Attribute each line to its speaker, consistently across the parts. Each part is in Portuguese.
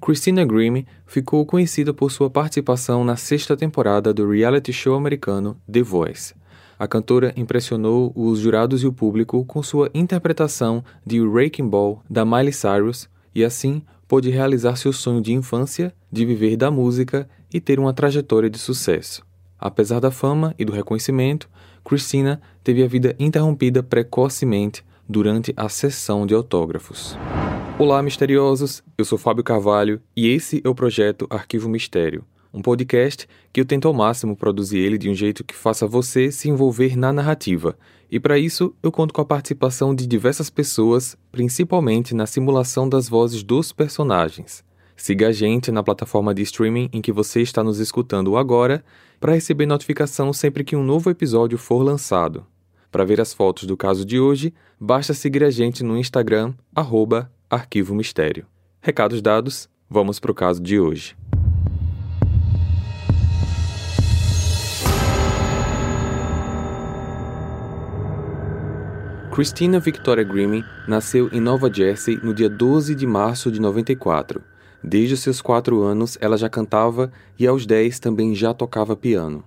Speaker 1: Christina Grimmie ficou conhecida por sua participação na sexta temporada do reality show americano The Voice. A cantora impressionou os jurados e o público com sua interpretação de Wrecking Ball da Miley Cyrus e assim pôde realizar seu sonho de infância de viver da música e ter uma trajetória de sucesso. Apesar da fama e do reconhecimento, Christina teve a vida interrompida precocemente durante a sessão de autógrafos. Olá, misteriosos! Eu sou Fábio Carvalho e esse é o projeto Arquivo Mistério, um podcast que eu tento ao máximo produzir ele de um jeito que faça você se envolver na narrativa. E para isso, eu conto com a participação de diversas pessoas, principalmente na simulação das vozes dos personagens. Siga a gente na plataforma de streaming em que você está nos escutando agora para receber notificação sempre que um novo episódio for lançado. Para ver as fotos do caso de hoje, basta seguir a gente no Instagram, arroba Arquivo Mistério. Recados dados, vamos para o caso de hoje. Christina Victoria Grimmie nasceu em Nova Jersey no dia 12 de março de 94. Desde os seus quatro anos, ela já cantava e aos 10 também já tocava piano.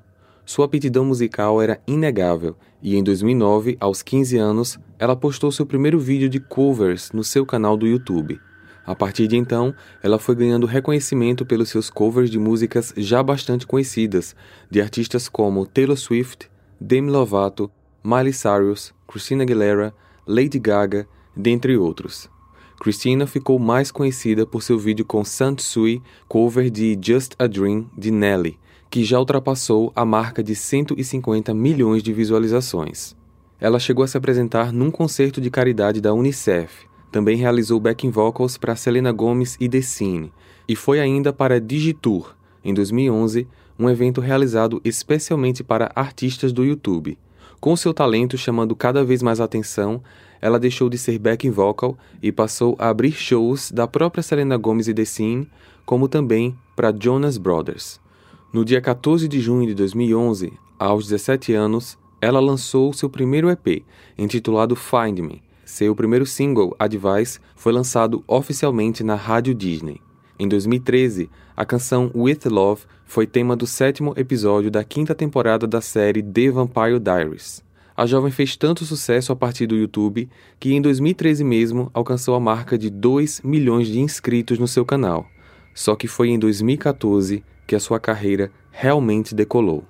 Speaker 1: Sua aptidão musical era inegável e em 2009, aos 15 anos, ela postou seu primeiro vídeo de covers no seu canal do YouTube. A partir de então, ela foi ganhando reconhecimento pelos seus covers de músicas já bastante conhecidas, de artistas como Taylor Swift, Demi Lovato, Miley Cyrus, Christina Aguilera, Lady Gaga, dentre outros. Christina ficou mais conhecida por seu vídeo com Sui, cover de Just a Dream de Nelly, que já ultrapassou a marca de 150 milhões de visualizações. Ela chegou a se apresentar num concerto de caridade da Unicef, também realizou backing vocals para Selena Gomez e The Scene, e foi ainda para Digitour, em 2011, um evento realizado especialmente para artistas do YouTube. Com seu talento chamando cada vez mais atenção, ela deixou de ser backing vocal e passou a abrir shows da própria Selena Gomez e The Scene, como também para Jonas Brothers. No dia 14 de junho de 2011, aos 17 anos, ela lançou seu primeiro EP, intitulado Find Me. Seu primeiro single, Advice, foi lançado oficialmente na Rádio Disney. Em 2013, a canção With Love foi tema do sétimo episódio da quinta temporada da série The Vampire Diaries. A jovem fez tanto sucesso a partir do YouTube que em 2013 mesmo alcançou a marca de 2 milhões de inscritos no seu canal. Só que foi em 2014 que a sua carreira realmente decolou.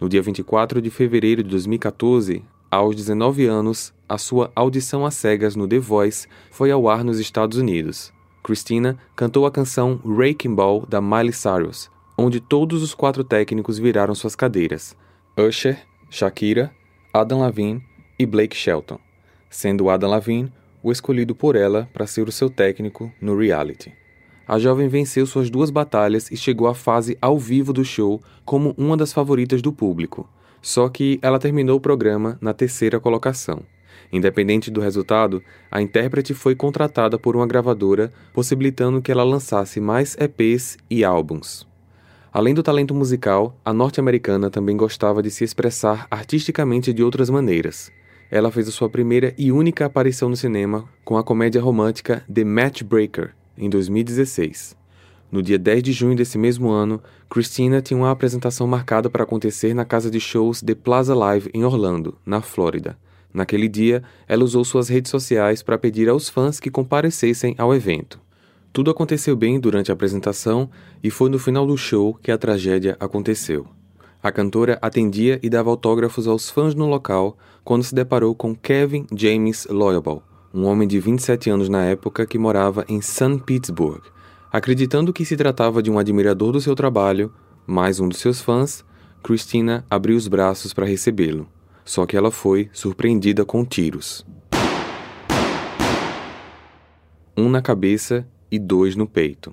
Speaker 1: No dia 24 de fevereiro de 2014, aos 19 anos, a sua audição às cegas no The Voice foi ao ar nos Estados Unidos. Christina cantou a canção Wrecking Ball da Miley Cyrus, onde todos os quatro técnicos viraram suas cadeiras: Usher, Shakira, Adam Levine e Blake Shelton, sendo Adam Levine o escolhido por ela para ser o seu técnico no reality. A jovem venceu suas duas batalhas e chegou à fase ao vivo do show como uma das favoritas do público. Só que ela terminou o programa na terceira colocação. Independente do resultado, a intérprete foi contratada por uma gravadora, possibilitando que ela lançasse mais EPs e álbuns. Além do talento musical, a norte-americana também gostava de se expressar artisticamente de outras maneiras. Ela fez a sua primeira e única aparição no cinema com a comédia romântica The Matchbreaker, em 2016. No dia 10 de junho desse mesmo ano, Christina tinha uma apresentação marcada para acontecer na casa de shows The Plaza Live em Orlando, na Flórida. Naquele dia, ela usou suas redes sociais para pedir aos fãs que comparecessem ao evento. Tudo aconteceu bem durante a apresentação e foi no final do show que a tragédia aconteceu. A cantora atendia e dava autógrafos aos fãs no local quando se deparou com Kevin James Loyable, um homem de 27 anos na época que morava em St. Petersburg. Acreditando que se tratava de um admirador do seu trabalho, mais um dos seus fãs, Christina abriu os braços para recebê-lo só que ela foi surpreendida com tiros. Um na cabeça e dois no peito.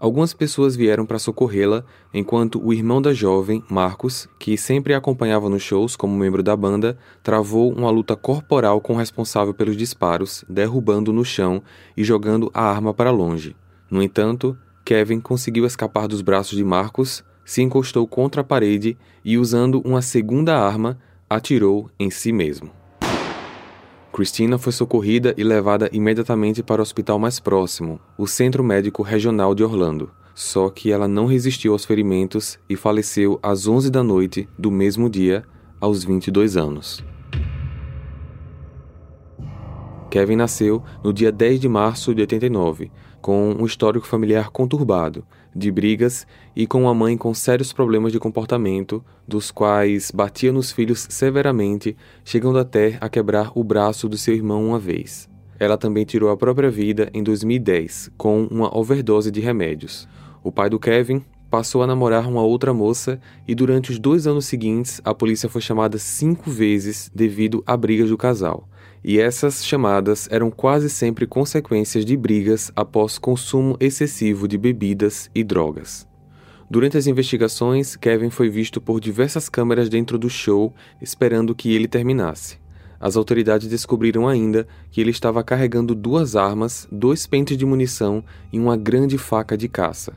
Speaker 1: Algumas pessoas vieram para socorrê-la, enquanto o irmão da jovem, Marcos, que sempre a acompanhava nos shows como membro da banda, travou uma luta corporal com o responsável pelos disparos, derrubando no chão e jogando a arma para longe. No entanto, Kevin conseguiu escapar dos braços de Marcos, se encostou contra a parede e, usando uma segunda arma, atirou em si mesmo. Christina foi socorrida e levada imediatamente para o hospital mais próximo, o Centro Médico Regional de Orlando. Só que ela não resistiu aos ferimentos e faleceu às 11 da noite do mesmo dia, aos 22 anos. Kevin nasceu no dia 10 de março de 89, com um histórico familiar conturbado, de brigas e com uma mãe com sérios problemas de comportamento, dos quais batia nos filhos severamente, chegando até a quebrar o braço do seu irmão uma vez. Ela também tirou a própria vida em 2010, com uma overdose de remédios. O pai do Kevin passou a namorar uma outra moça e durante os dois anos seguintes a polícia foi chamada cinco vezes devido a brigas do casal e essas chamadas eram quase sempre consequências de brigas após consumo excessivo de bebidas e drogas. Durante as investigações, Kevin foi visto por diversas câmeras dentro do show, esperando que ele terminasse. As autoridades descobriram ainda que ele estava carregando duas armas, dois pentes de munição e uma grande faca de caça.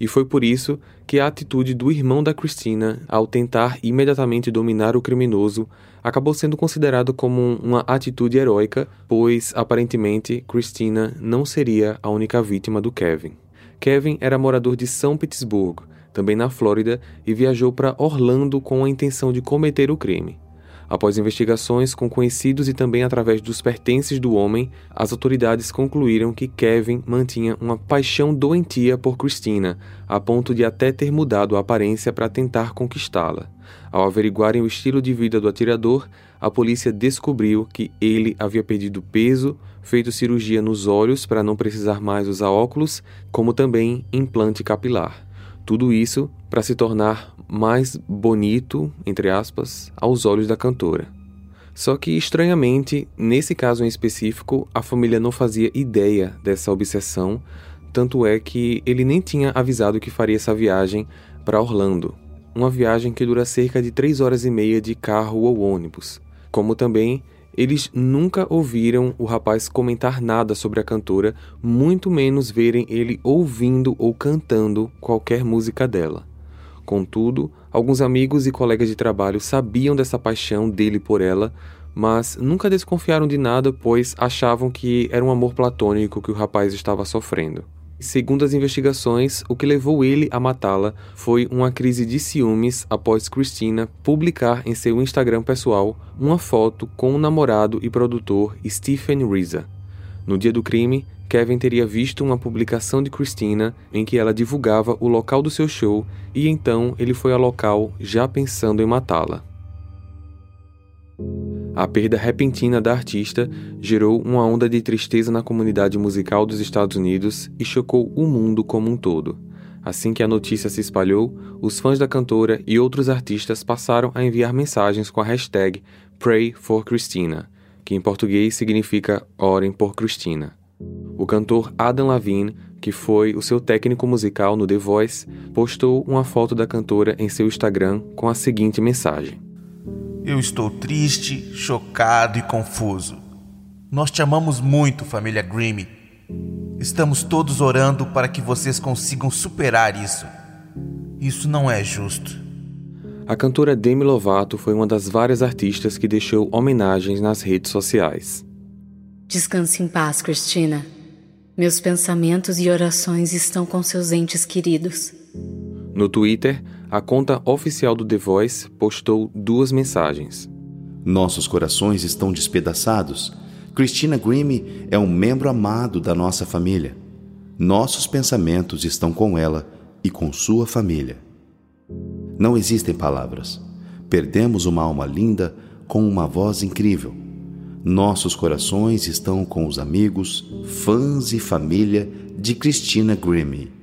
Speaker 1: E foi por isso que a atitude do irmão da Christina ao tentar imediatamente dominar o criminoso acabou sendo considerado como uma atitude heróica, pois aparentemente Christina não seria a única vítima do Kevin. Kevin era morador de São Petersburgo, também na Flórida, e viajou para Orlando com a intenção de cometer o crime. Após investigações com conhecidos e também através dos pertences do homem, as autoridades concluíram que Kevin mantinha uma paixão doentia por Christina, a ponto de até ter mudado a aparência para tentar conquistá-la. Ao averiguarem o estilo de vida do atirador, a polícia descobriu que ele havia perdido peso, feito cirurgia nos olhos para não precisar mais usar óculos, como também implante capilar. Tudo isso para se tornar mais bonito, entre aspas, aos olhos da cantora. Só que, estranhamente, nesse caso em específico, a família não fazia ideia dessa obsessão, tanto é que ele nem tinha avisado que faria essa viagem para Orlando, uma viagem que dura cerca de três horas e meia de carro ou ônibus. Como também eles nunca ouviram o rapaz comentar nada sobre a cantora, muito menos verem ele ouvindo ou cantando qualquer música dela. Contudo, alguns amigos e colegas de trabalho sabiam dessa paixão dele por ela, mas nunca desconfiaram de nada, pois achavam que era um amor platônico que o rapaz estava sofrendo. Segundo as investigações, o que levou ele a matá-la foi uma crise de ciúmes após Christina publicar em seu Instagram pessoal uma foto com o namorado e produtor Stephen Riza. No dia do crime, Kevin teria visto uma publicação de Christina em que ela divulgava o local do seu show e então ele foi ao local já pensando em matá-la. A perda repentina da artista gerou uma onda de tristeza na comunidade musical dos Estados Unidos e chocou o mundo como um todo. Assim que a notícia se espalhou, os fãs da cantora e outros artistas passaram a enviar mensagens com a hashtag Pray for Christina, que em português significa Orem por Christina. O cantor Adam Levine, que foi o seu técnico musical no The Voice, postou uma foto da cantora em seu Instagram com a seguinte mensagem:
Speaker 2: eu estou triste, chocado e confuso. Nós te amamos muito, família Grimm. Estamos todos orando para que vocês consigam superar isso. Isso não é justo.
Speaker 1: A cantora Demi Lovato foi uma das várias artistas que deixou homenagens nas redes sociais.
Speaker 3: Descanse em paz, Cristina. Meus pensamentos e orações estão com seus entes queridos.
Speaker 1: No Twitter, a conta oficial do The Voice postou duas mensagens.
Speaker 4: Nossos corações estão despedaçados. Christina Grimm é um membro amado da nossa família. Nossos pensamentos estão com ela e com sua família. Não existem palavras. Perdemos uma alma linda com uma voz incrível. Nossos corações estão com os amigos, fãs e família de Christina Grimm.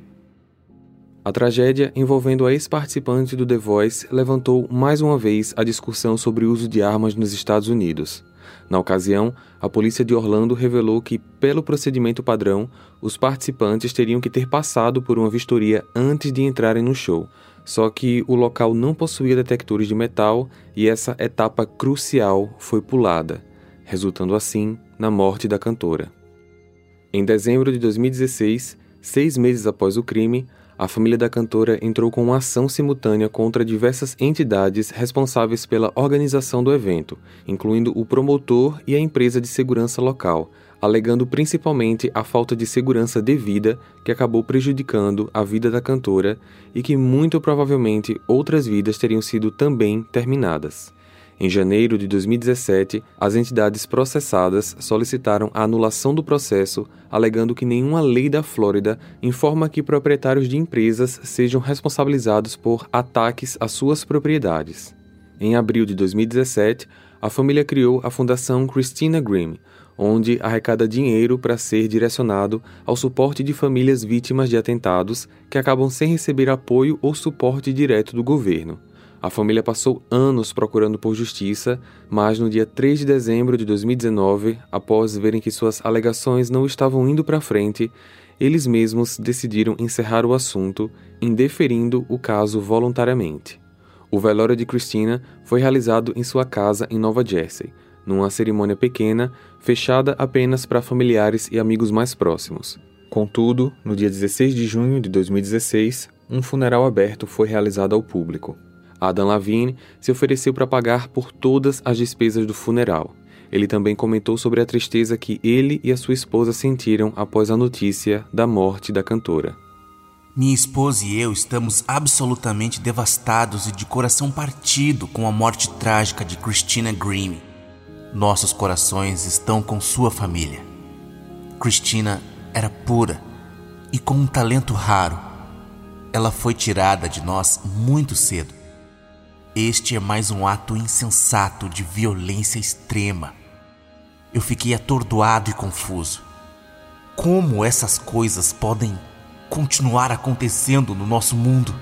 Speaker 1: A tragédia envolvendo a ex-participante do The Voice levantou mais uma vez a discussão sobre o uso de armas nos Estados Unidos. Na ocasião, a polícia de Orlando revelou que, pelo procedimento padrão, os participantes teriam que ter passado por uma vistoria antes de entrarem no show. Só que o local não possuía detectores de metal e essa etapa crucial foi pulada, resultando assim na morte da cantora. Em dezembro de 2016, seis meses após o crime, a família da cantora entrou com uma ação simultânea contra diversas entidades responsáveis pela organização do evento, incluindo o promotor e a empresa de segurança local, alegando principalmente a falta de segurança devida que acabou prejudicando a vida da cantora e que muito provavelmente outras vidas teriam sido também terminadas. Em janeiro de 2017, as entidades processadas solicitaram a anulação do processo, alegando que nenhuma lei da Flórida informa que proprietários de empresas sejam responsabilizados por ataques às suas propriedades. Em abril de 2017, a família criou a Fundação Christina Grimm, onde arrecada dinheiro para ser direcionado ao suporte de famílias vítimas de atentados que acabam sem receber apoio ou suporte direto do governo. A família passou anos procurando por justiça, mas no dia 3 de dezembro de 2019, após verem que suas alegações não estavam indo para frente, eles mesmos decidiram encerrar o assunto, indeferindo o caso voluntariamente. O velório de Christina foi realizado em sua casa em Nova Jersey, numa cerimônia pequena, fechada apenas para familiares e amigos mais próximos. Contudo, no dia 16 de junho de 2016, um funeral aberto foi realizado ao público. Adam Lavigne se ofereceu para pagar por todas as despesas do funeral. Ele também comentou sobre a tristeza que ele e a sua esposa sentiram após a notícia da morte da cantora.
Speaker 2: Minha esposa e eu estamos absolutamente devastados e de coração partido com a morte trágica de Christina Grimm. Nossos corações estão com sua família. Christina era pura e com um talento raro. Ela foi tirada de nós muito cedo. Este é mais um ato insensato de violência extrema. Eu fiquei atordoado e confuso. Como essas coisas podem continuar acontecendo no nosso mundo?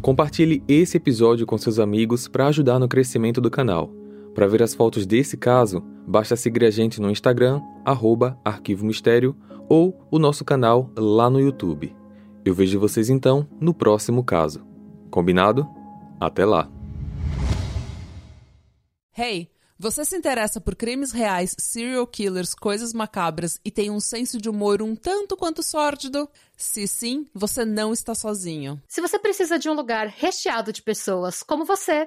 Speaker 1: Compartilhe esse episódio com seus amigos para ajudar no crescimento do canal. Para ver as fotos desse caso, basta seguir a gente no Instagram, arroba Arquivo Mistério, ou o nosso canal lá no YouTube. Eu vejo vocês então no próximo caso. Combinado? Até lá!
Speaker 5: Hey, você se interessa por crimes reais, serial killers, coisas macabras e tem um senso de humor um tanto quanto sórdido? Se sim, você não está sozinho.
Speaker 6: Se você precisa de um lugar recheado de pessoas como você